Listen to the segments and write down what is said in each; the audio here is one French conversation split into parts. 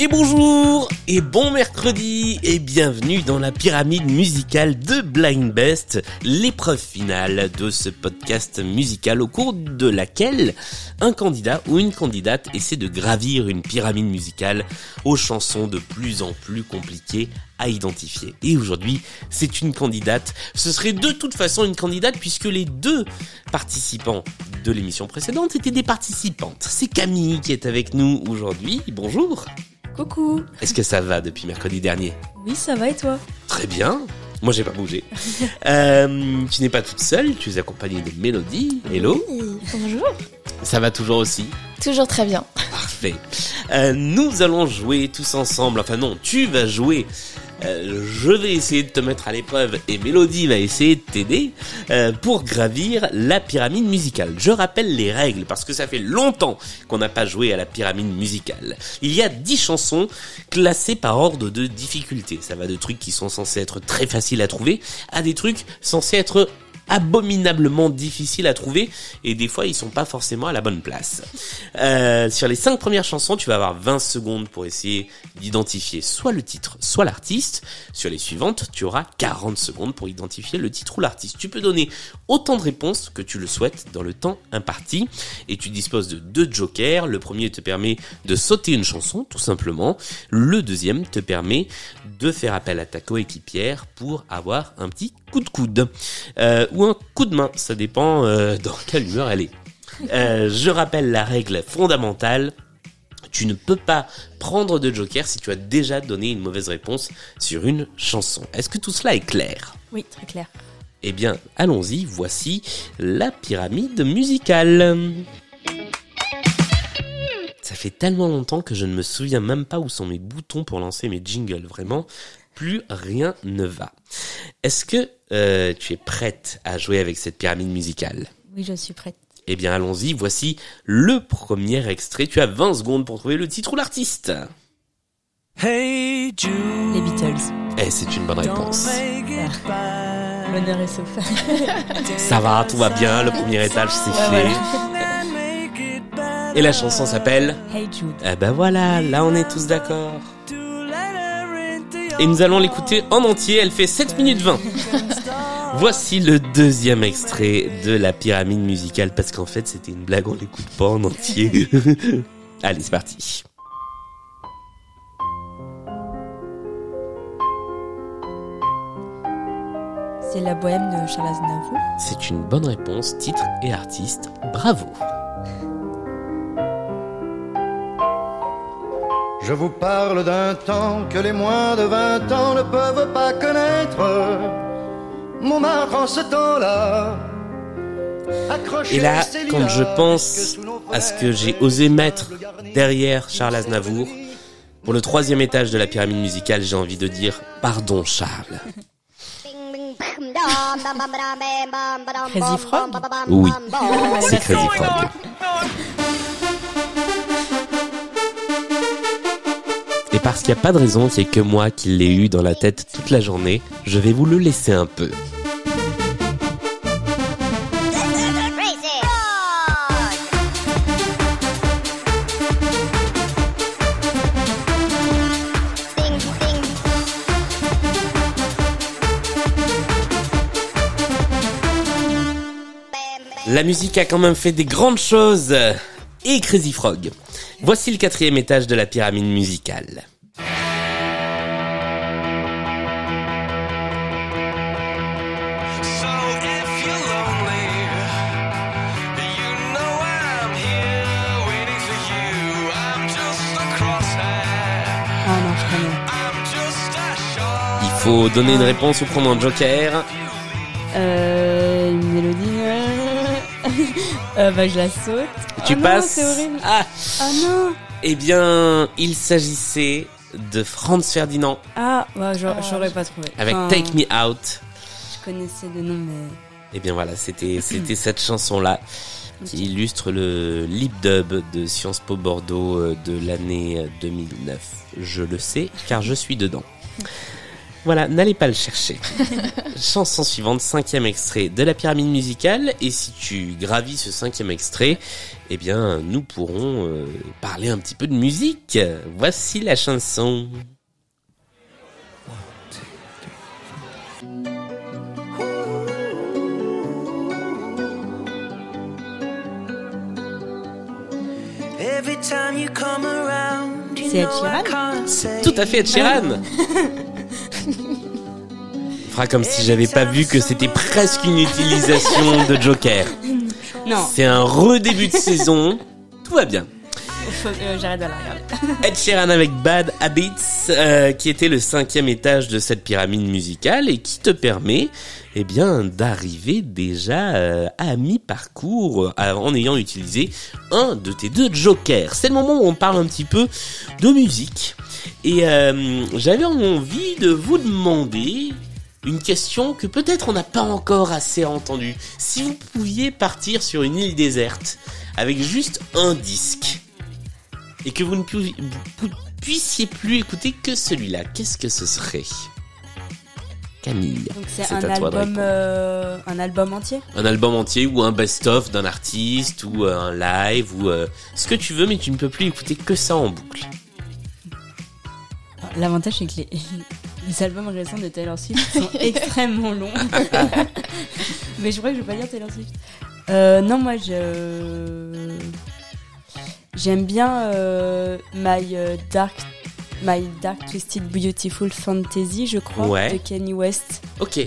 Et bonjour et bon mercredi et bienvenue dans la pyramide musicale de Blind Best, l'épreuve finale de ce podcast musical au cours de laquelle un candidat ou une candidate essaie de gravir une pyramide musicale aux chansons de plus en plus compliquées à identifier. Et aujourd'hui, c'est une candidate. Ce serait de toute façon une candidate puisque les deux participants de l'émission précédente étaient des participantes. C'est Camille qui est avec nous aujourd'hui. Bonjour. Coucou. Est-ce que ça va depuis mercredi dernier? Oui, ça va et toi? Très bien. Moi, j'ai pas bougé. euh, tu n'es pas toute seule, tu es accompagnée de Mélodie. Hello. Bonjour. Ça va toujours aussi? Toujours très bien. Parfait. Euh, nous allons jouer tous ensemble. Enfin non, tu vas jouer. Euh, je vais essayer de te mettre à l'épreuve et Mélodie va essayer de t'aider euh, pour gravir la pyramide musicale. Je rappelle les règles parce que ça fait longtemps qu'on n'a pas joué à la pyramide musicale. Il y a 10 chansons classées par ordre de difficulté. Ça va de trucs qui sont censés être très faciles à trouver à des trucs censés être abominablement difficiles à trouver et des fois ils sont pas forcément à la bonne place. Euh, sur les cinq premières chansons, tu vas avoir 20 secondes pour essayer d'identifier soit le titre, soit l'artiste. Sur les suivantes, tu auras 40 secondes pour identifier le titre ou l'artiste. Tu peux donner autant de réponses que tu le souhaites dans le temps imparti et tu disposes de deux jokers. Le premier te permet de sauter une chanson, tout simplement. Le deuxième te permet de faire appel à ta coéquipière pour avoir un petit coup de coude euh, ou un coup de main. Ça dépend euh, dans quelle humeur elle est. Euh, je rappelle la règle fondamentale. Tu ne peux pas prendre de joker si tu as déjà donné une mauvaise réponse sur une chanson. Est-ce que tout cela est clair? Oui, très clair. Eh bien, allons-y, voici la pyramide musicale. Ça fait tellement longtemps que je ne me souviens même pas où sont mes boutons pour lancer mes jingles. Vraiment, plus rien ne va. Est-ce que euh, tu es prête à jouer avec cette pyramide musicale? Oui, je suis prête. Eh bien, allons-y. Voici le premier extrait. Tu as 20 secondes pour trouver le titre ou l'artiste. Hey Jude, Les Beatles. Eh, c'est une bonne réponse. back. L'honneur est sauf. Ça va, tout va bien. Le premier étage, c'est fait. voilà. Et la chanson s'appelle Hey Jude. Eh ben voilà, là on est tous d'accord. Et nous allons l'écouter en entier, elle fait 7 minutes 20. Voici le deuxième extrait de la pyramide musicale, parce qu'en fait c'était une blague, on l'écoute pas en entier. Allez, c'est parti. C'est la bohème de Charles Aznavour. C'est une bonne réponse, titre et artiste, bravo. Je vous parle d'un temps que les moins de 20 ans ne peuvent pas connaître. Montmartre en ce temps-là. accroché Et là, quand je pense à ce que j'ai osé mettre derrière Charles Aznavour, pour le troisième étage de la pyramide musicale, j'ai envie de dire pardon Charles. Crazy Frog Oui, c'est Crazy Frog. parce qu'il n'y a pas de raison, c'est que moi qui l'ai eu dans la tête toute la journée, je vais vous le laisser un peu. La musique a quand même fait des grandes choses. Et Crazy Frog. Voici le quatrième étage de la pyramide musicale. Il faut donner une réponse ou prendre un joker. Euh, une mélodie. euh, bah, je la saute. Tu Ah non, passes. c'est horrible. Ah, Ah non. eh bien, il s'agissait de Franz Ferdinand Ah, ouais, j'aurais j'aurais pas trouvé. avec Enfin, Take Me Out. Je connaissais de nom, mais. Eh bien voilà, c'était c'était cette chanson là. qui illustre le lip dub de Sciences Po Bordeaux euh, de l'année euh, 2009. Je le sais car je suis dedans. Voilà, n'allez pas le chercher. Chanson suivante, cinquième extrait de la pyramide musicale. Et si tu gravis ce cinquième extrait, eh bien, nous pourrons euh, parler un petit peu de musique. Voici la chanson. C'est Ed Sheeran Tout à fait, Ed Sheeran. On fera comme si j'avais pas vu que c'était presque une utilisation de Joker. Non, C'est un redébut de saison. Tout va bien. faut- euh, j'arrête de la regarder. Ed Sheeran avec Bad Habits, euh, qui était le cinquième étage de cette pyramide musicale et qui te permet, eh bien, d'arriver déjà euh, à mi-parcours euh, en ayant utilisé un de tes deux jokers. C'est le moment où on parle un petit peu de musique. Et j'avais envie de vous demander une question que peut-être on n'a pas encore assez entendue. Si vous pouviez partir sur une île déserte avec juste un disque, et que vous ne pu- vous puissiez plus écouter que celui-là, qu'est-ce que ce serait? Camille. Donc c'est un album, euh, un album entier? Un album entier ou un best-of d'un artiste ou euh, un live ou euh, ce que tu veux mais tu ne peux plus écouter que ça en boucle. L'avantage c'est que les, les albums récents de Taylor Swift sont extrêmement longs. Mais je crois que je vais pas dire Taylor Swift. Euh, non, moi je j'aime bien euh, My euh, Dark My Dark Twisted Beautiful Fantasy, je crois, Ouais. de Kanye West. Ok,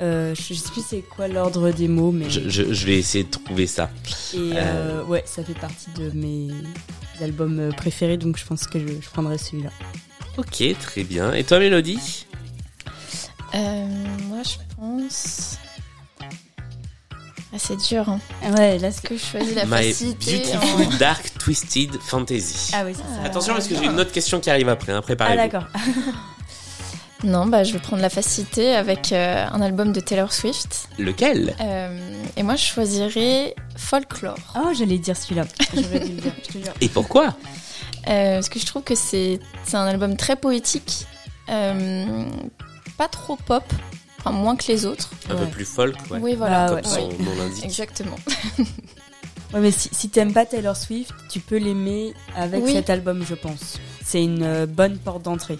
Euh, je sais plus c'est quoi l'ordre des mots, mais je, je, je vais essayer de trouver ça. et euh, ouais, ça fait partie de mes albums préférés, donc je pense que je, je prendrai celui-là. Ok, très bien. Et toi Mélodie? Euh, moi, je pense. Ah, c'est dur. Hein. Ouais, là c'est que je choisis la My facilité Beautiful en- Dark Twisted Fantasy. ah oui, c'est ça. Attention parce que j'ai une autre question qui arrive après, hein, Ah préparez-vous. d'accord. Non, bah, je vais prendre la facilité avec euh, un album de Taylor Swift. Lequel? Euh, et moi, je choisirais Folklore. Oh, j'allais dire celui-là. J'aurais dû le dire, je te jure. Et pourquoi? Euh, parce que je trouve que c'est c'est un album très poétique. euh, pas trop pop. Enfin, moins que les autres. Un peu plus folk, ouais. Oui, voilà. Ah Comme ouais. son Ouais. nom l'indique. Exactement. Ouais, mais si, si t'aimes pas Taylor Swift, tu peux l'aimer avec Oui. cet album, je pense. C'est une euh, bonne porte d'entrée.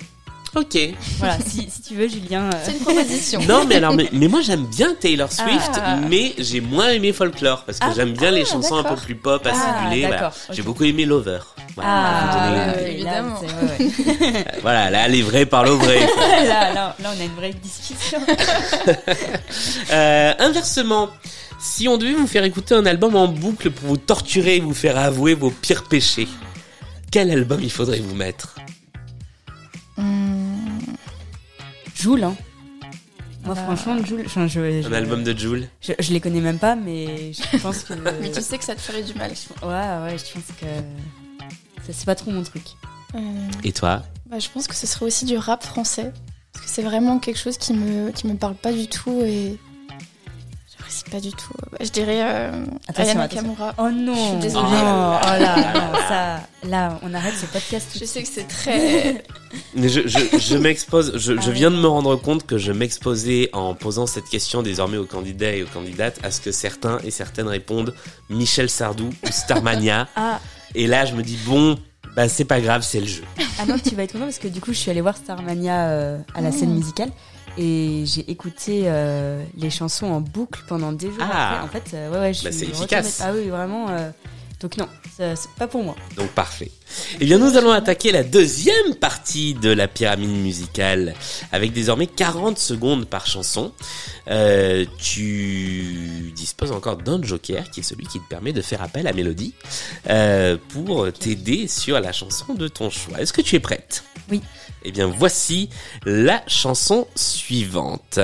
Ok. Voilà, si, si tu veux, Julien. euh, C'est une proposition. Non, mais alors, mais, mais moi j'aime bien Taylor Swift, Ah. mais j'ai moins aimé Folklore parce que Ah, j'aime bien les chansons un peu plus pop, acidulées. voilà. J'ai beaucoup aimé Lover. Voilà, Ah, là, évidemment. ouais, voilà, là les vrais parlent aux vrais. là, là, là, on a une vraie discussion. Euh, inversement, si on devait vous faire écouter un album en boucle pour vous torturer et vous faire avouer vos pires péchés, quel album il faudrait vous mettre? Hum, Joule, hein. Moi, Ah. franchement, Joule. Je, je, Un album de Jules je, je les connais même pas, mais je pense que. Mais tu sais que ça te ferait du mal. Ouais, ouais, je pense que. Ça, C'est pas trop mon truc. Euh, Et toi bah, je pense que ce serait aussi du rap français. Parce que c'est vraiment quelque chose qui me, qui me parle pas du tout et. J'apprécie pas du tout. Bah, je dirais euh, Attention, Aya attention. Nakamura. Oh non Je suis désolée. Oh là, non, ça, là, on arrête ce podcast Je sais que c'est très. Mais je, je, je m'expose, je, je viens de me rendre compte que je m'exposais en posant cette question désormais aux candidats et aux candidates à ce que certains et certaines répondent Michel Sardou ou Starmania. Ah, et là, je me dis, bon, bah c'est pas grave, c'est le jeu. ah non, tu vas être content parce que du coup, je suis allée voir Starmania euh, à la scène musicale et j'ai écouté euh, les chansons en boucle pendant des jours. Ah. après. En fait, euh, ouais, ouais, je Bah, suis c'est retournée- efficace. Ah oui, vraiment. euh, donc non, c'est pas pour moi. Donc parfait. Eh bien, nous allons attaquer la deuxième partie de la pyramide musicale avec désormais 40 secondes par chanson. Euh, tu disposes encore d'un joker qui est celui qui te permet de faire appel à Mélodie euh, pour t'aider sur la chanson de ton choix. Est-ce que tu es prête? Oui. Eh bien, voici la chanson suivante.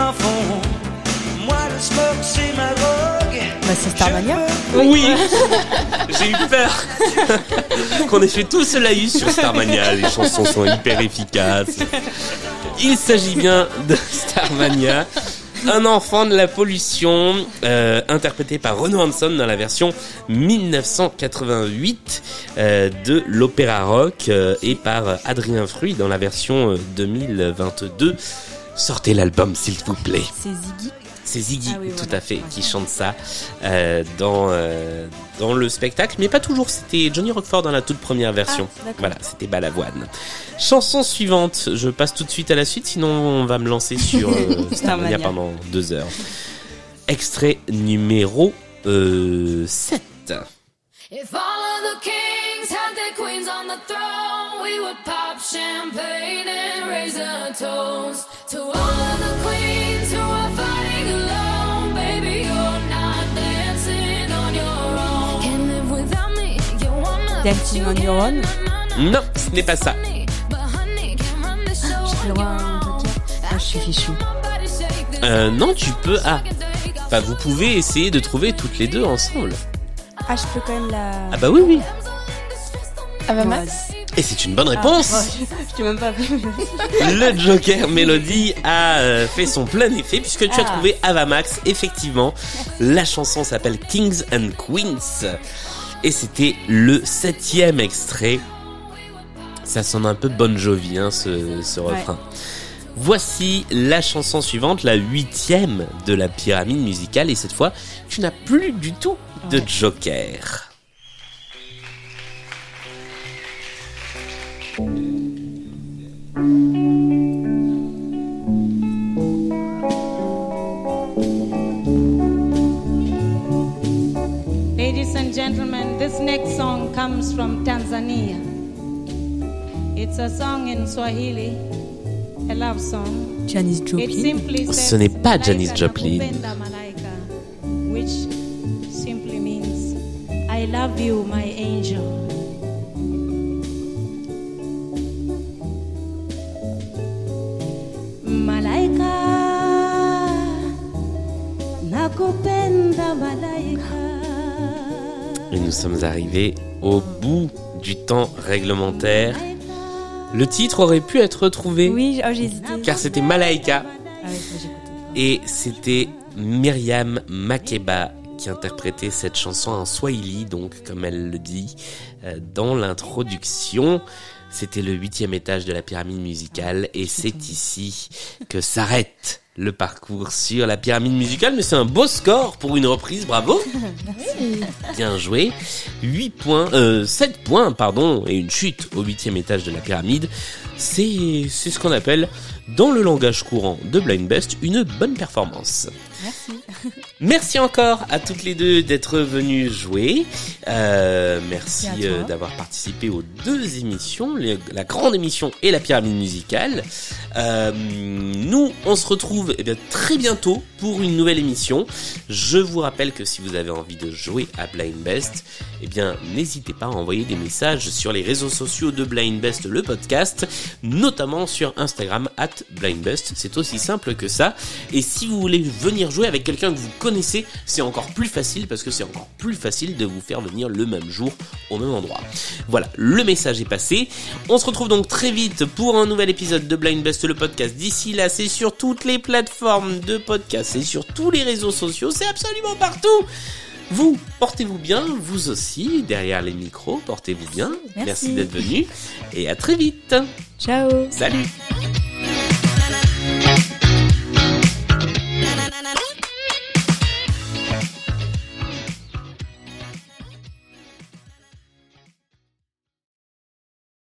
À fond. Moi, le smoke, c'est ma drogue. Bah, c'est Starmania. Oui, j'ai eu peur qu'on ait fait tout ce laïus sur Starmania. Les chansons sont hyper efficaces. Il s'agit bien de Starmania, un enfant de la pollution, euh, interprété par Renaud Hanson dans la version 1988 euh, de l'opéra rock euh, et par Adrien Fruit dans la version euh, 2022. Sortez l'album s'il vous plaît. C'est Ziggy. C'est Ziggy, Ah oui, tout voilà. à fait, qui chante ça euh, dans euh, dans le spectacle, mais pas toujours. C'était Johnny Rockford dans la toute première version. Ah, d'accord. voilà, c'était Balavoine. Chanson suivante. Je passe tout de suite à la suite, sinon on va me lancer sur euh, Starmania pendant deux heures. Extrait numéro euh, 7. If all of the kings had their queens on the throne, we would pop champagne and raise a toast to all of the queens who are fighting alone. Baby, you're not dancing on your own. Can't live without me. You wanna Dancing on your own? Non, ce n'est pas ça. But honey, can't run the show. J'ai le droit à. Ah, je suis fichu. Euh, non, tu peux. Ah, enfin, vous pouvez essayer de trouver toutes les deux ensemble. Ah, je peux quand même la. Ah bah oui, oui. Ava Bon, Max Et c'est une bonne Ah, réponse. ouais, je t'ai même pas vu. Le Joker Melody a euh, fait son plein effet puisque tu as Ah. trouvé Avamax. Effectivement, la chanson s'appelle Kings and Queens et c'était le septième extrait. Ça sonne un peu Bon Jovi, hein, ce, ce Ouais. refrain. Voici la chanson suivante, la huitième de la pyramide musicale et cette fois, tu n'as plus du tout de Ouais. Joker. Next song comes from Tanzania. It's a song in Swahili, a love song. Janis It Joplin. simply Ce n'est pas "Malaika Janis Joplin. malaika," which simply means I love you, my angel. Malaika, nakupenda malaika. Et nous sommes arrivés au bout du temps réglementaire. Le titre aurait pu être retrouvé Oui, oh, j'ai hésité. car c'était Malaika Ah et c'était Myriam Makeba qui interprétait cette chanson en Swahili, donc comme elle le dit euh, dans l'introduction. C'était le huitième étage de la pyramide musicale et c'est ici que s'arrête le parcours sur la pyramide musicale. Mais c'est un beau score pour une reprise, bravo Bien joué. 8 points, euh, 7 points, pardon, et une chute au huitième étage de la pyramide. C'est, c'est ce qu'on appelle, dans le langage courant de Blind Best, une bonne performance. Merci. Merci encore à toutes les deux d'être venues jouer. Euh, merci euh, d'avoir participé aux deux émissions, les- la grande émission et la pyramide musicale. Euh, nous, on se retrouve eh bien, très bientôt pour une nouvelle émission. Je vous rappelle que si vous avez envie de jouer à Blind Best, eh bien, n'hésitez pas à envoyer des messages sur les réseaux sociaux de Blind Best, le podcast, notamment sur Instagram, at Blind Best. C'est aussi simple que ça. Et si vous voulez venir jouer avec quelqu'un que vous connaissez, c'est encore plus facile parce que c'est encore plus facile de vous faire venir le même jour au même endroit. Voilà, le message est passé. On se retrouve donc très vite pour un nouvel épisode de Blind Best, le podcast. D'ici là, c'est sur toutes les plateformes de podcast, c'est sur tous les réseaux sociaux, c'est absolument partout. Vous, portez-vous bien, vous aussi, derrière les micros, portez-vous bien. Merci. Merci d'être venu et à très vite. Ciao. Salut